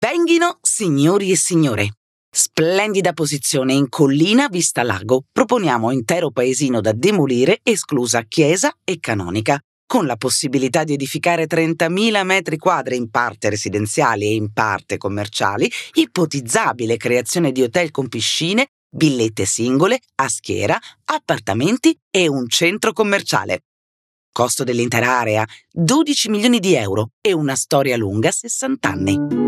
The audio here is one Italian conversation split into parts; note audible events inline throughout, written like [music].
Venghino, signori e signore. Splendida posizione in collina vista lago. Proponiamo intero paesino da demolire, esclusa chiesa e canonica, con la possibilità di edificare 30.000 metri quadri in parte residenziali e in parte commerciali, ipotizzabile creazione di hotel con piscine, villette singole, a schiera, appartamenti e un centro commerciale. Costo dell'intera area 12 milioni di euro e una storia lunga 60 anni.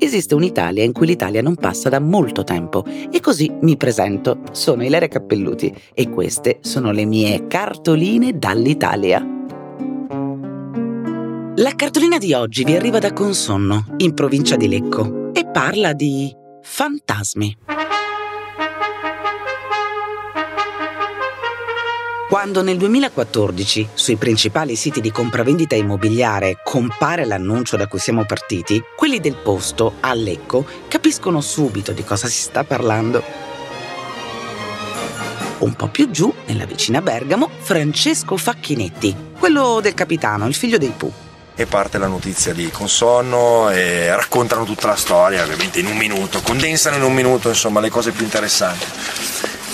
esiste un'Italia in cui l'Italia non passa da molto tempo e così mi presento. Sono Ilaria Cappelluti e queste sono le mie cartoline dall'Italia. La cartolina di oggi vi arriva da Consonno, in provincia di Lecco, e parla di fantasmi. Quando nel 2014 sui principali siti di compravendita immobiliare compare l'annuncio da cui siamo partiti, quelli del posto, a Lecco, capiscono subito di cosa si sta parlando. Un po' più giù, nella vicina Bergamo, Francesco Facchinetti, quello del capitano, il figlio dei Pooh e parte la notizia di Consonno e raccontano tutta la storia ovviamente in un minuto, condensano in un minuto insomma le cose più interessanti.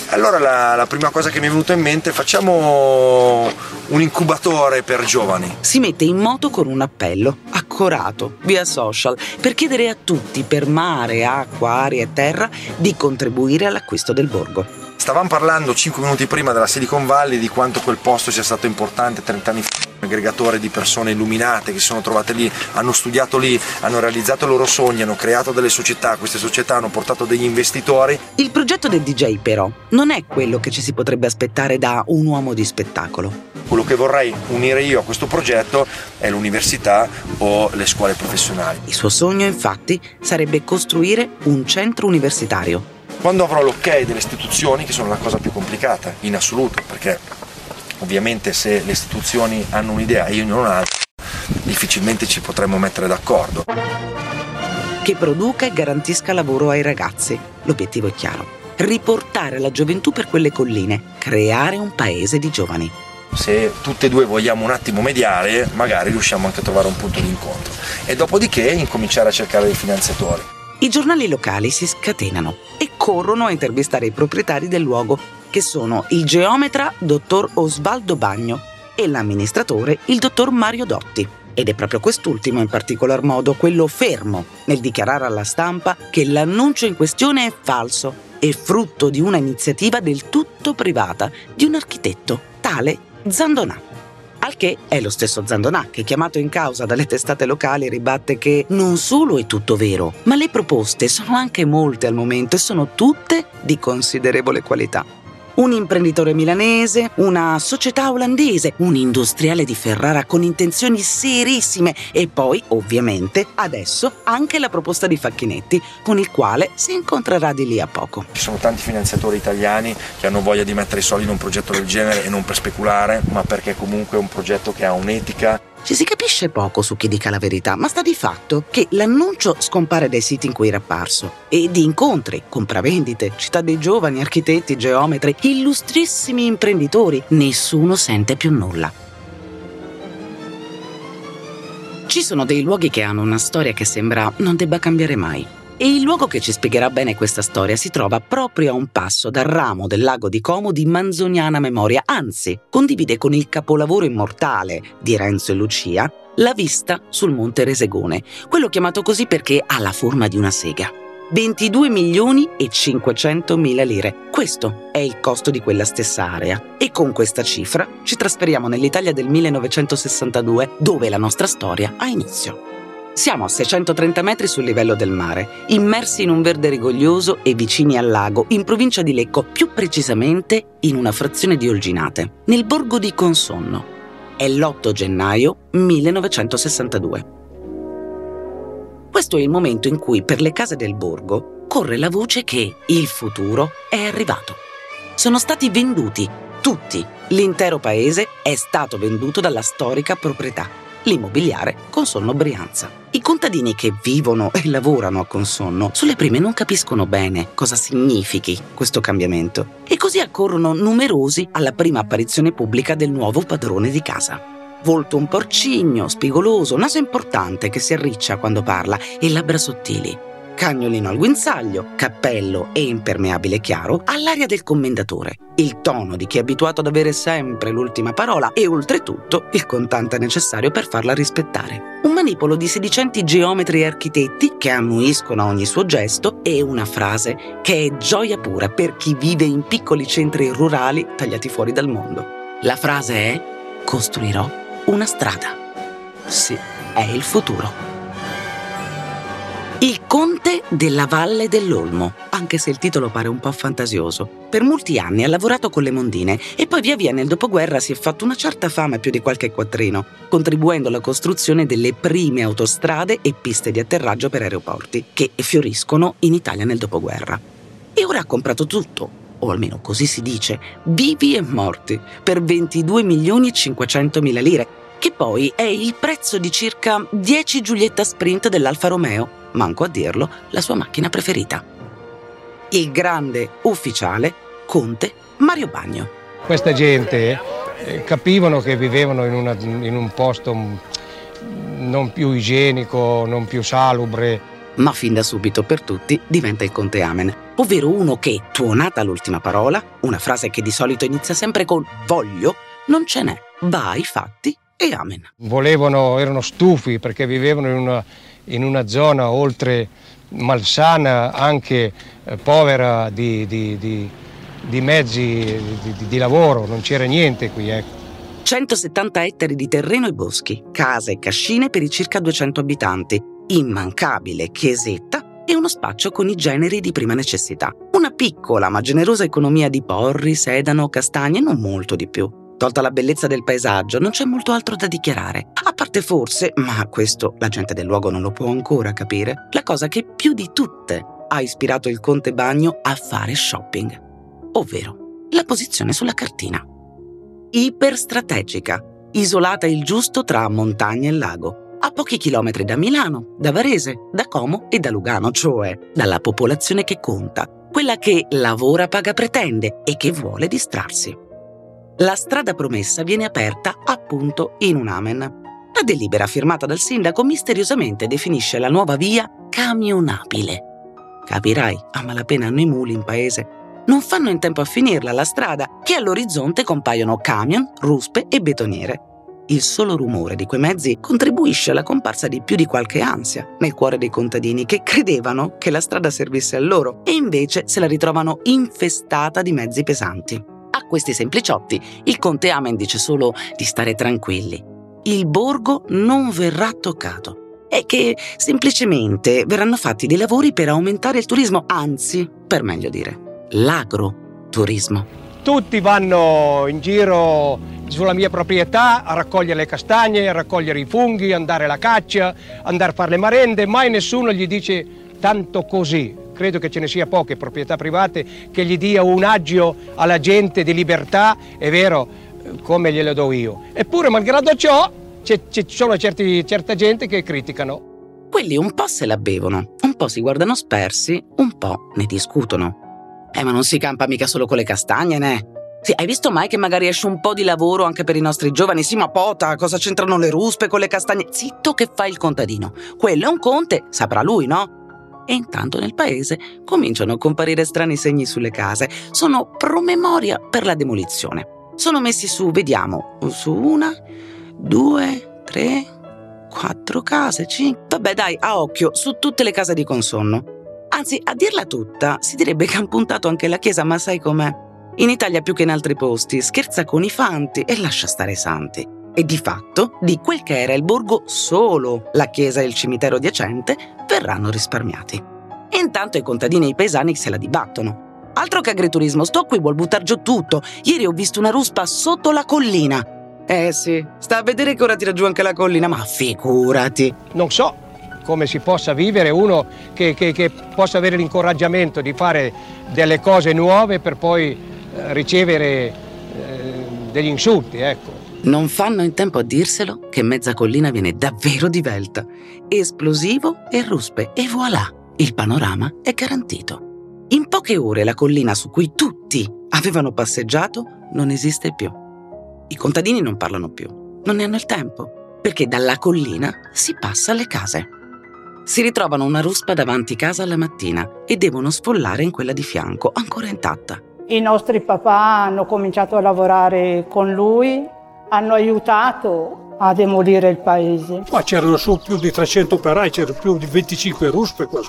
Allora la, la, prima cosa che mi è venuta in mente facciamo un incubatore per giovani. Si mette in moto con un appello, accorato, via social, per chiedere a tutti, per mare, acqua, aria e terra, di contribuire all'acquisto del borgo. Stavamo parlando 5 minuti prima della Silicon Valley di quanto quel posto sia stato importante 30 anni fa aggregatore di persone illuminate che si sono trovate lì, hanno studiato lì, hanno realizzato i loro sogni, hanno creato delle società, queste società hanno portato degli investitori. Il progetto del DJ però non è quello che ci si potrebbe aspettare da un uomo di spettacolo. Quello che vorrei unire io a questo progetto è l'università o le scuole professionali. Il suo sogno infatti sarebbe costruire un centro universitario. Quando avrò l'ok delle istituzioni, che sono la cosa più complicata in assoluto, perché Ovviamente se le istituzioni hanno un'idea e io non ho difficilmente ci potremmo mettere d'accordo. Che produca e garantisca lavoro ai ragazzi. L'obiettivo è chiaro. Riportare la gioventù per quelle colline, creare un paese di giovani. Se tutte e due vogliamo un attimo mediare, magari riusciamo anche a trovare un punto di incontro. E dopodiché incominciare a cercare dei finanziatori. I giornali locali si scatenano e corrono a intervistare i proprietari del luogo che sono il geometra dottor Osvaldo Bagno e l'amministratore il dottor Mario Dotti. Ed è proprio quest'ultimo in particolar modo quello fermo nel dichiarare alla stampa che l'annuncio in questione è falso e frutto di una iniziativa del tutto privata di un architetto, tale Zandonà. Al che è lo stesso Zandonà che, chiamato in causa dalle testate locali, ribatte che non solo è tutto vero, ma le proposte sono anche molte al momento e sono tutte di considerevole qualità un imprenditore milanese, una società olandese, un industriale di Ferrara con intenzioni serissime e poi, ovviamente, adesso anche la proposta di Facchinetti, con il quale si incontrerà di lì a poco. Ci sono tanti finanziatori italiani che hanno voglia di mettere i soldi in un progetto del genere e non per speculare, ma perché comunque è un progetto che ha un'etica ci si capisce poco su chi dica la verità, ma sta di fatto che l'annuncio scompare dai siti in cui era apparso e di incontri, compravendite, città dei giovani, architetti, geometri, illustrissimi imprenditori, nessuno sente più nulla. Ci sono dei luoghi che hanno una storia che sembra non debba cambiare mai. E il luogo che ci spiegherà bene questa storia si trova proprio a un passo dal ramo del lago di Como di manzoniana memoria, anzi, condivide con il capolavoro immortale di Renzo e Lucia la vista sul monte Resegone, quello chiamato così perché ha la forma di una sega. 22 milioni e 500 mila lire. Questo è il costo di quella stessa area. E con questa cifra ci trasferiamo nell'Italia del 1962, dove la nostra storia ha inizio. Siamo a 630 metri sul livello del mare, immersi in un verde rigoglioso e vicini al lago, in provincia di Lecco, più precisamente in una frazione di Olginate, nel borgo di Consonno. È l'8 gennaio 1962. Questo è il momento in cui per le case del borgo corre la voce che il futuro è arrivato. Sono stati venduti tutti. L'intero paese è stato venduto dalla storica proprietà, l'immobiliare Consonno Brianza. I contadini che vivono e lavorano a Consonno sulle prime non capiscono bene cosa significhi questo cambiamento e così accorrono numerosi alla prima apparizione pubblica del nuovo padrone di casa volto un porcigno, spigoloso, naso importante che si arriccia quando parla e labbra sottili. Cagnolino al guinzaglio, cappello e impermeabile chiaro all'aria del commendatore. Il tono di chi è abituato ad avere sempre l'ultima parola e oltretutto il contante necessario per farla rispettare. Un manipolo di sedicenti geometri e architetti che annuiscono a ogni suo gesto e una frase che è gioia pura per chi vive in piccoli centri rurali tagliati fuori dal mondo. La frase è costruirò una strada. Sì, è il futuro. Il conte della Valle dell'Olmo, anche se il titolo pare un po' fantasioso. Per molti anni ha lavorato con le mondine e poi via via nel dopoguerra si è fatto una certa fama più di qualche quattrino, contribuendo alla costruzione delle prime autostrade e piste di atterraggio per aeroporti, che fioriscono in Italia nel dopoguerra. E ora ha comprato tutto, o almeno così si dice, vivi e morti, per 22 milioni e 500 mila lire, che poi è il prezzo di circa 10 Giulietta Sprint dell'Alfa Romeo, manco a dirlo, la sua macchina preferita. Il grande ufficiale Conte Mario Bagno. Questa gente eh, capivano che vivevano in, una, in un posto mm, non più igienico, non più salubre, ma fin da subito per tutti diventa il conte Amen, ovvero uno che, tuonata l'ultima parola, una frase che di solito inizia sempre con voglio, non ce n'è, va ai fatti e Amen. Volevano, erano stufi perché vivevano in una, in una zona oltre malsana, anche eh, povera di, di, di, di mezzi di, lavoro, non c'era niente qui. Ecco. 170 ettari di terreno e boschi, case e cascine per i circa 200 abitanti, immancabile chiesetta e uno spaccio con i generi di prima necessità. Una piccola ma generosa economia di porri, sedano, castagne, non molto di più. Tolta la bellezza del paesaggio, non c'è molto altro da dichiarare. A parte forse, ma questo la gente del luogo non lo può ancora capire, la cosa che più di tutte ha ispirato il conte Bagno a fare shopping, ovvero la posizione sulla cartina. Iperstrategica, isolata il giusto tra montagna e lago, a pochi chilometri da Milano, da Varese, da Como e da Lugano, cioè dalla popolazione che conta, quella che lavora, paga, pretende e che vuole distrarsi. La strada promessa viene aperta appunto in un amen. La delibera firmata dal sindaco misteriosamente definisce la nuova via camionabile. Capirai, a malapena hanno i muli in paese. Non fanno in tempo a finirla la strada, che all'orizzonte compaiono camion, ruspe e betoniere. Il solo rumore di quei mezzi contribuisce alla comparsa di più di qualche ansia nel cuore dei contadini che credevano che la strada servisse a loro e invece se la ritrovano infestata di mezzi pesanti. Questi sempliciotti il conte Amen dice solo di stare tranquilli. Il borgo non verrà toccato e che semplicemente verranno fatti dei lavori per aumentare il turismo, anzi, per meglio dire, l'agroturismo. Tutti vanno in giro sulla mia proprietà a raccogliere le castagne, a raccogliere i funghi, andare alla caccia, andare a fare le marende, mai nessuno gli dice tanto così. Credo che ce ne sia poche proprietà private che gli dia un agio alla gente di libertà, è vero, come glielo do io. Eppure, malgrado ciò, ci sono certi, certa gente che criticano. Quelli un po' se la bevono, un po' si guardano spersi, un po' ne discutono. Eh, ma non si campa mica solo con le castagne, né? Sì, hai visto mai che magari esce un po' di lavoro anche per i nostri giovani? Sì, ma pota, cosa c'entrano le ruspe con le castagne? Zitto che fa il contadino. Quello è un conte, saprà lui, no? E intanto nel paese cominciano a comparire strani segni sulle case. Sono promemoria per la demolizione. Sono messi su, vediamo, su una, due, tre, quattro case, cinque... Vabbè dai, a occhio, su tutte le case di Consonno. Anzi, a dirla tutta, si direbbe che han puntato anche la chiesa, ma sai com'è? In Italia più che in altri posti, scherza con i fanti e lascia stare i santi. E di fatto, di quel che era il borgo, solo la chiesa e il cimitero adiacente verranno risparmiati. E intanto i contadini e i paesani se la dibattono. Altro che agriturismo, sto qui vuol buttar giù tutto. Ieri ho visto una ruspa sotto la collina. Eh sì, sta a vedere che ora tira giù anche la collina, ma figurati. Non so come si possa vivere uno che, che, che possa avere l'incoraggiamento di fare delle cose nuove per poi eh, ricevere eh, degli insulti, ecco. Non fanno in tempo a dirselo che mezza collina viene davvero divelta. Esplosivo e ruspe e voilà, il panorama è garantito. In poche ore la collina su cui tutti avevano passeggiato non esiste più. I contadini non parlano più, non ne hanno il tempo, perché dalla collina si passa alle case. Si ritrovano una ruspa davanti casa alla mattina e devono sfollare in quella di fianco, ancora intatta. I nostri papà hanno cominciato a lavorare con lui, hanno aiutato a demolire il paese. Qua c'erano su più di 300 operai, c'erano più di 25 ruspe qua.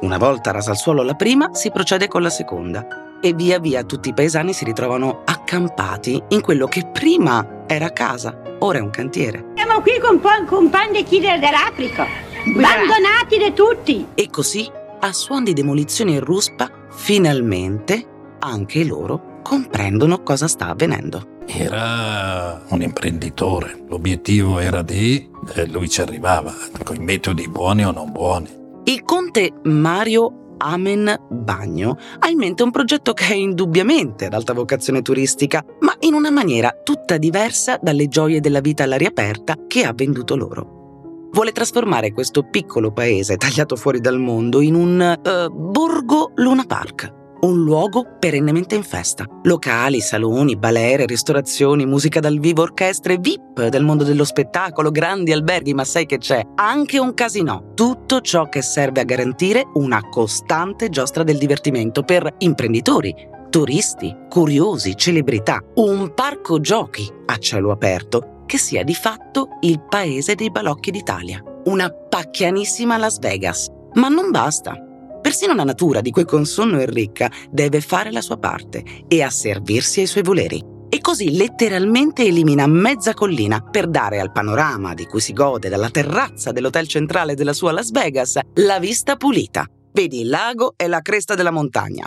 Una volta rasa al suolo la prima, si procede con la seconda e via via tutti i paesani si ritrovano accampati in quello che prima era casa, ora è un cantiere. Siamo qui con, con pandecchi dell'Africa, abbandonati da tutti. E così, a suon di demolizione e ruspa, finalmente anche loro comprendono cosa sta avvenendo. Era un imprenditore, l'obiettivo era di... Eh, lui ci arrivava, con i metodi buoni o non buoni. Il conte Mario Amen Bagno ha in mente un progetto che è indubbiamente ad alta vocazione turistica, ma in una maniera tutta diversa dalle gioie della vita all'aria aperta che ha venduto loro. Vuole trasformare questo piccolo paese tagliato fuori dal mondo in un uh, borgo Luna Park un luogo perennemente in festa. Locali, saloni, balere, ristorazioni, musica dal vivo, orchestre, VIP del mondo dello spettacolo, grandi alberghi, ma sai che c'è? Anche un casino. Tutto ciò che serve a garantire una costante giostra del divertimento per imprenditori, turisti, curiosi, celebrità. Un parco giochi a cielo aperto che sia di fatto il paese dei balocchi d'Italia. Una pacchianissima Las Vegas. Ma non basta. Persino la natura, di cui Consonno è ricca, deve fare la sua parte e asservirsi ai suoi voleri. E così letteralmente elimina mezza collina per dare al panorama di cui si gode dalla terrazza dell'hotel centrale della sua Las Vegas la vista pulita. Vedi il lago e la cresta della montagna.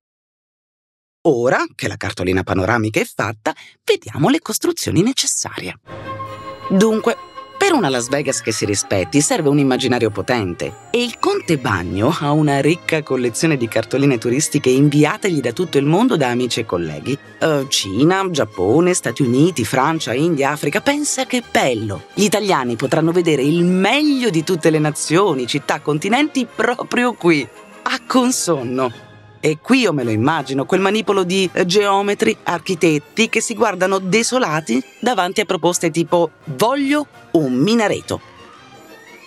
Ora che la cartolina panoramica è fatta, vediamo le costruzioni necessarie. Dunque, per una Las Vegas che si rispetti serve un immaginario potente e il Conte Bagno ha una ricca collezione di cartoline turistiche inviategli da tutto il mondo da amici e colleghi. Uh, Cina, Giappone, Stati Uniti, Francia, India, Africa. Pensa che bello! Gli italiani potranno vedere il meglio di tutte le nazioni, città, continenti proprio qui, a Consonno. E qui io me lo immagino, quel manipolo di geometri, architetti che si guardano desolati davanti a proposte tipo voglio un minareto.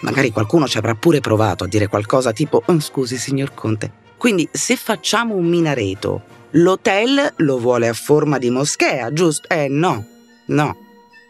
Magari qualcuno ci avrà pure provato a dire qualcosa tipo oh, scusi signor Conte, quindi se facciamo un minareto, l'hotel lo vuole a forma di moschea, giusto? Eh no, no.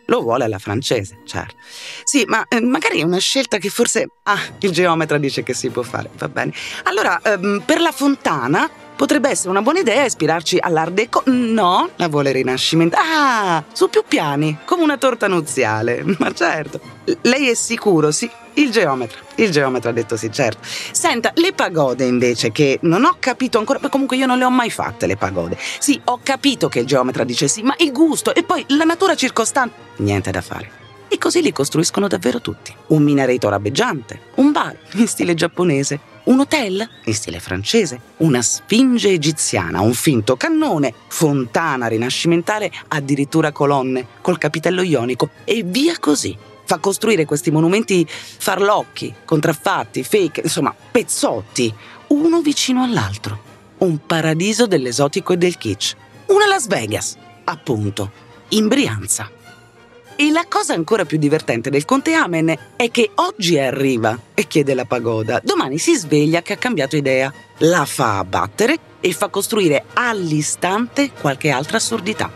Lo vuole alla francese, certo. Sì, ma eh, magari è una scelta che forse... Ah, il geometra dice che si può fare, va bene. Allora, ehm, per la fontana potrebbe essere una buona idea ispirarci all'Art Deco. No, la vuole Rinascimento. Ah, su più piani, come una torta nuziale. [laughs] Ma certo. Lei è sicuro, sì. Il geometra. Il geometra ha detto sì, certo. Senta, le pagode invece, che non ho capito ancora, comunque io non le ho mai fatte le pagode. Sì, ho capito che il geometra dice sì, ma il gusto e poi la natura circostante. Niente da fare. I così li costruiscono davvero tutti. Un minareto rabeggiante, un bar in stile giapponese, un hotel in stile francese, una sfinge egiziana, un finto cannone, fontana rinascimentale, addirittura colonne col capitello ionico e via così. Fa costruire questi monumenti farlocchi, contraffatti, fake, insomma, pezzotti, uno vicino all'altro. Un paradiso dell'esotico e del kitsch. Una Las Vegas, appunto, in Brianza. E la cosa ancora più divertente del conte Amen è che oggi arriva e chiede la pagoda, domani si sveglia che ha cambiato idea, la fa abbattere e fa costruire all'istante qualche altra assurdità.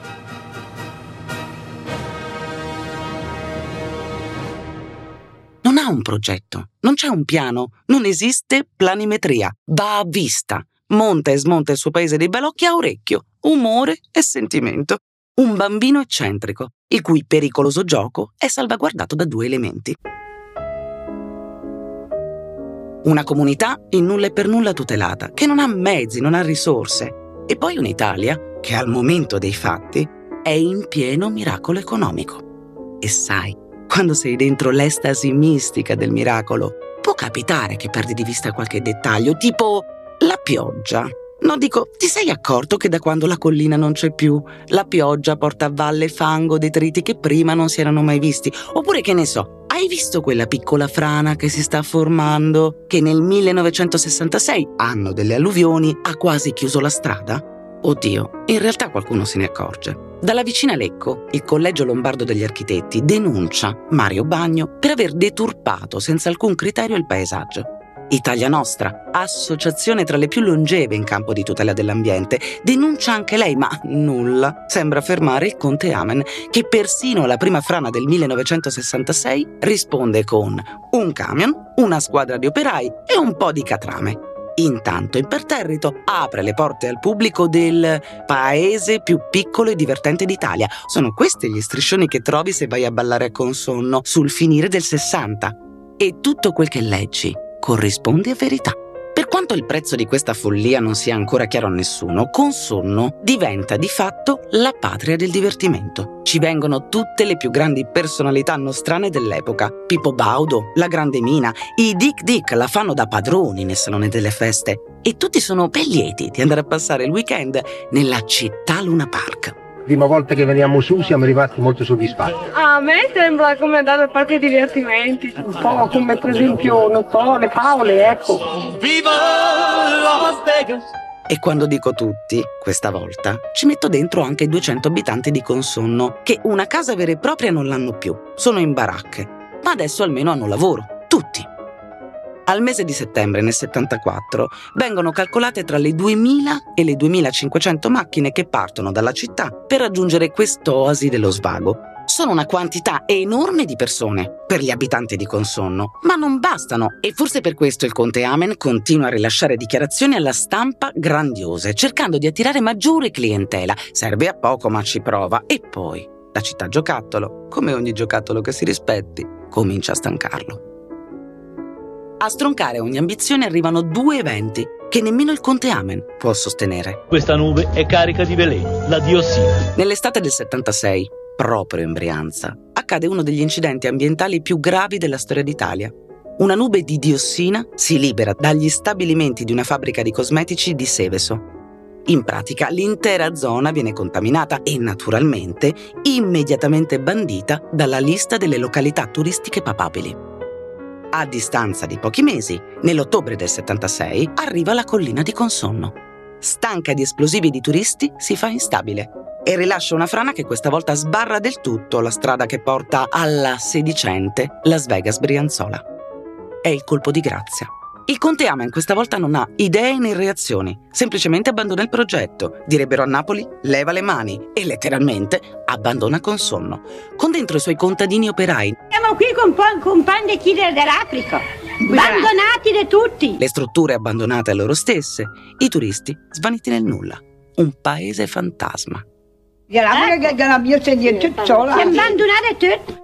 Non ha un progetto, non c'è un piano, non esiste planimetria, va a vista, monta e smonta il suo paese dei balocchi a orecchio, umore e sentimento un bambino eccentrico, il cui pericoloso gioco è salvaguardato da due elementi. Una comunità in nulla e per nulla tutelata, che non ha mezzi, non ha risorse, e poi un'Italia che al momento dei fatti è in pieno miracolo economico. E sai, quando sei dentro l'estasi mistica del miracolo, può capitare che perdi di vista qualche dettaglio, tipo la pioggia No, dico, ti sei accorto che da quando la collina non c'è più, la pioggia porta a valle fango, detriti che prima non si erano mai visti? Oppure che ne so, hai visto quella piccola frana che si sta formando, che nel 1966, anno delle alluvioni, ha quasi chiuso la strada? Oddio, in realtà qualcuno se ne accorge. Dalla vicina Lecco, il Collegio Lombardo degli Architetti denuncia Mario Bagno per aver deturpato senza alcun criterio il paesaggio. Italia Nostra, associazione tra le più longeve in campo di tutela dell'ambiente, denuncia anche lei, ma nulla sembra fermare il conte Amen, che persino alla prima frana del 1966 risponde con un camion, una squadra di operai e un po' di catrame. Intanto, imperterrito, apre le porte al pubblico del paese più piccolo e divertente d'Italia. Sono questi gli striscioni che trovi se vai a ballare a consonno sul finire del 60. E tutto quel che leggi corrisponde a verità. Per quanto il prezzo di questa follia non sia ancora chiaro a nessuno, Consonno diventa di fatto la patria del divertimento. Ci vengono tutte le più grandi personalità nostrane dell'epoca. Pippo Baudo, la Grande Mina, i Dick Dick la fanno da padroni nel salone delle feste e tutti sono ben lieti di andare a passare il weekend nella città Luna Park prima volta che veniamo su siamo arrivati molto soddisfatti. A me sembra come andare al parco dei divertimenti. Un po' come per esempio, non so, le Paole, ecco. Viva Las Vegas! E quando dico tutti, questa volta, ci metto dentro anche i 200 abitanti di Consonno, che una casa vera e propria non l'hanno più, sono in baracche, ma adesso almeno hanno lavoro, tutti. Al mese di settembre nel 74 vengono calcolate tra le 2000 e le 2500 macchine che partono dalla città per raggiungere quest'oasi dello svago. Sono una quantità enorme di persone per gli abitanti di Consonno, ma non bastano e forse per questo il conte Amen continua a rilasciare dichiarazioni alla stampa grandiose, cercando di attirare maggiore clientela. Serve a poco ma ci prova. E poi la città giocattolo, come ogni giocattolo che si rispetti, comincia a stancarlo. A stroncare ogni ambizione arrivano due eventi che nemmeno il conte Amen può sostenere. Questa nube è carica di veleno, la diossina. Nell'estate del 76, proprio in Brianza, accade uno degli incidenti ambientali più gravi della storia d'Italia. Una nube di diossina si libera dagli stabilimenti di una fabbrica di cosmetici di Seveso. In pratica l'intera zona viene contaminata e naturalmente immediatamente bandita dalla lista delle località turistiche papabili. A distanza di pochi mesi, nell'ottobre del 76, arriva la collina di Consonno. Stanca di esplosivi di turisti, si fa instabile e rilascia una frana che questa volta sbarra del tutto la strada che porta alla sedicente Las Vegas Brianzola. È il colpo di grazia. Il conte Amen questa volta non ha idee né reazioni, semplicemente abbandona il progetto. Direbbero a Napoli, leva le mani e letteralmente abbandona con sonno, con dentro i suoi contadini operai. Siamo qui con, con pande killer dell'Africa, abbandonati da tutti. Le strutture abbandonate a loro stesse, i turisti svaniti nel nulla. Un paese fantasma. Tutti.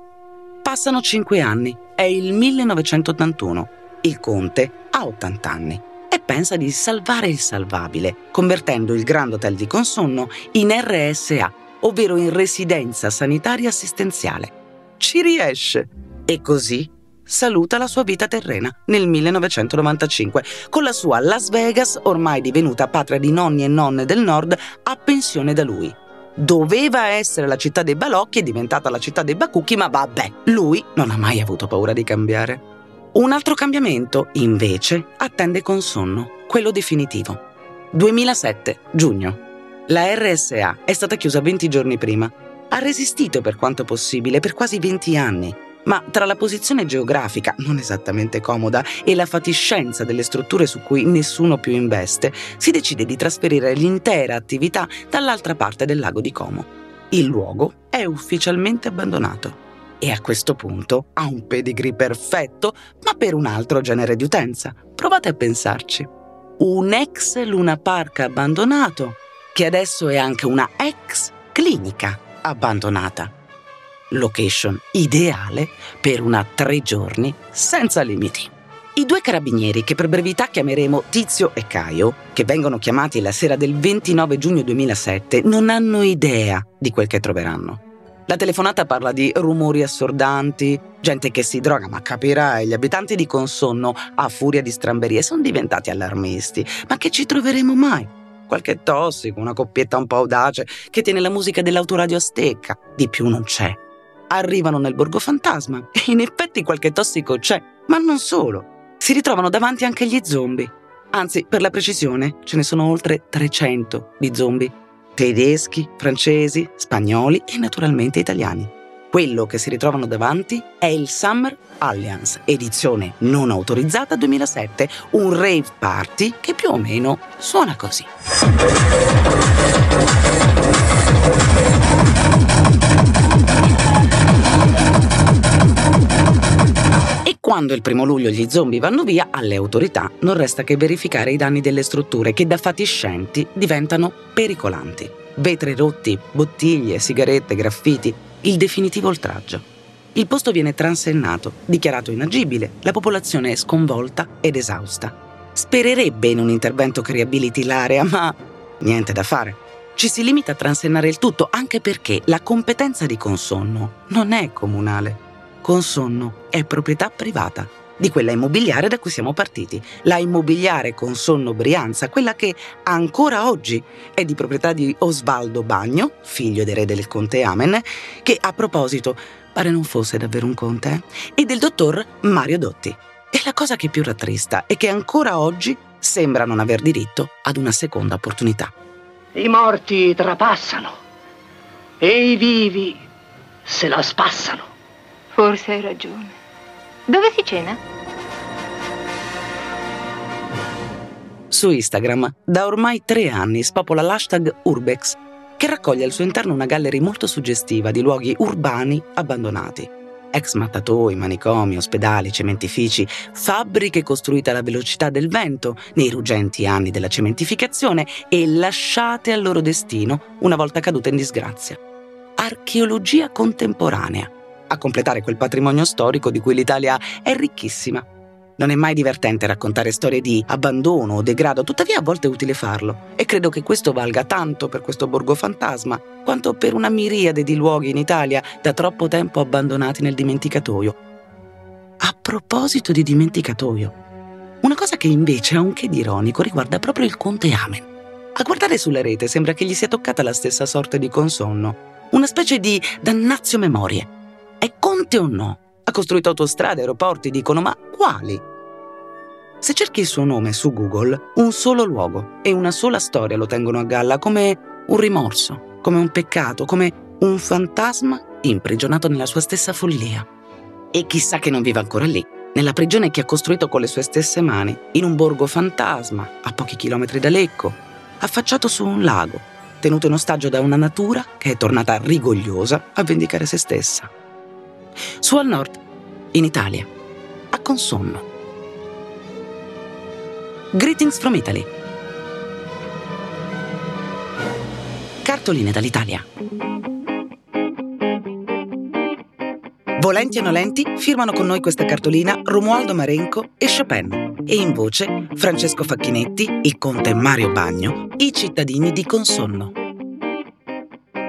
Passano cinque anni, è il 1981 il conte ha 80 anni e pensa di salvare il salvabile, convertendo il Grand Hotel di Consonno in RSA, ovvero in residenza sanitaria assistenziale. ci riesce. E così saluta la sua vita terrena nel 1995 con la sua Las Vegas, ormai divenuta patria di nonni e nonne del nord, a pensione da lui. Doveva essere la città dei balocchi, è diventata la città dei bacucchi, ma vabbè, lui non ha mai avuto paura di cambiare. Un altro cambiamento, invece, attende con sonno, quello definitivo. 2007, giugno. La RSA è stata chiusa 20 giorni prima. Ha resistito per quanto possibile per quasi 20 anni, ma tra la posizione geografica, non esattamente comoda, e la fatiscenza delle strutture su cui nessuno più investe, si decide di trasferire l'intera attività dall'altra parte del lago di Como. Il luogo è ufficialmente abbandonato e a questo punto ha un pedigree perfetto, ma per un altro genere di utenza. Provate a pensarci. Un ex Luna Park abbandonato, che adesso è anche una ex clinica abbandonata. Location ideale per una tre giorni senza limiti. I due carabinieri, che per brevità chiameremo Tizio e Caio, che vengono chiamati la sera del 29 giugno 2007, non hanno idea di quel che troveranno. La telefonata parla di rumori assordanti, gente che si droga, ma capirai, gli abitanti di Consonno, a furia di stramberie, sono diventati allarmisti. Ma che ci troveremo mai? Qualche tossico, una coppietta un po' audace che tiene la musica dell'autoradio a stecca. Di più non c'è. Arrivano nel borgo fantasma e in effetti qualche tossico c'è, ma non solo. Si ritrovano davanti anche gli zombie. Anzi, per la precisione, ce ne sono oltre 300 di zombie tedeschi, francesi, spagnoli e naturalmente italiani. Quello che si ritrovano davanti è il Summer Alliance, edizione non autorizzata 2007, un rave party che più o meno suona così. Quando il primo luglio gli zombie vanno via, alle autorità non resta che verificare i danni delle strutture che da fatiscenti diventano pericolanti. Vetri rotti, bottiglie, sigarette, graffiti, il definitivo oltraggio. Il posto viene transennato, dichiarato inagibile, la popolazione è sconvolta ed esausta. Spererebbe in un intervento che riabiliti l'area, ma niente da fare. Ci si limita a transennare il tutto anche perché la competenza di consonno non è comunale. Consonno è proprietà privata di quella immobiliare da cui siamo partiti, la immobiliare Consonno Brianza, quella che ancora oggi è di proprietà di Osvaldo Bagno, figlio del re del conte Amen, che a proposito pare non fosse davvero un conte, eh? e del dottor Mario Dotti. E la cosa che più rattrista è che ancora oggi sembra non aver diritto ad una seconda opportunità. I morti trapassano e i vivi se la spassano. Forse hai ragione. Dove si cena? Su Instagram da ormai tre anni spopola l'hashtag Urbex, che raccoglie al suo interno una galleria molto suggestiva di luoghi urbani abbandonati. Ex mattatoi, manicomi, ospedali, cementifici, fabbriche costruite alla velocità del vento nei ruggenti anni della cementificazione e lasciate al loro destino una volta cadute in disgrazia. Archeologia contemporanea, a completare quel patrimonio storico di cui l'Italia è ricchissima. Non è mai divertente raccontare storie di abbandono o degrado, tuttavia a volte è utile farlo e credo che questo valga tanto per questo borgo fantasma quanto per una miriade di luoghi in Italia da troppo tempo abbandonati nel dimenticatoio. A proposito di dimenticatoio, una cosa che invece ha un che di ironico riguarda proprio il conte Amen. A guardare sulla rete sembra che gli sia toccata la stessa sorte di consonno, una specie di dannazio memorie. È conte o no? Ha costruito autostrade, aeroporti, dicono, ma quali? Se cerchi il suo nome su Google, un solo luogo e una sola storia lo tengono a galla come un rimorso, come un peccato, come un fantasma imprigionato nella sua stessa follia. E chissà che non viva ancora lì, nella prigione che ha costruito con le sue stesse mani, in un borgo fantasma, a pochi chilometri da Lecco, affacciato su un lago, tenuto in ostaggio da una natura che è tornata rigogliosa a vendicare se stessa. Su al nord, in Italia, a Consonno. Greetings from Italy. Cartoline dall'Italia. Volenti e nolenti firmano con noi questa cartolina Romualdo Marenco e Chopin e in voce Francesco Facchinetti, il conte Mario Bagno, i cittadini di Consonno.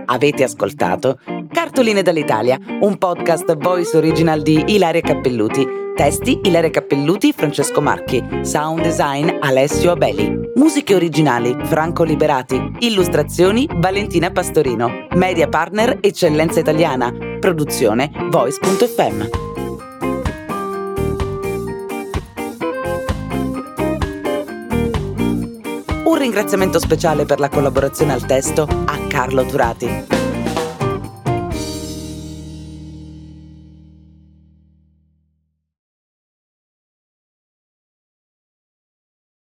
Avete ascoltato Cartoline dall'Italia, un podcast voice original di Ilaria Cappelluti. Testi Ilaria Cappelluti, Francesco Marchi. Sound design Alessio Abeli. Musiche originali Franco Liberati. Illustrazioni Valentina Pastorino. Media partner Eccellenza Italiana. Produzione voice.fm. Un ringraziamento speciale per la collaborazione al testo a Carlo Turati.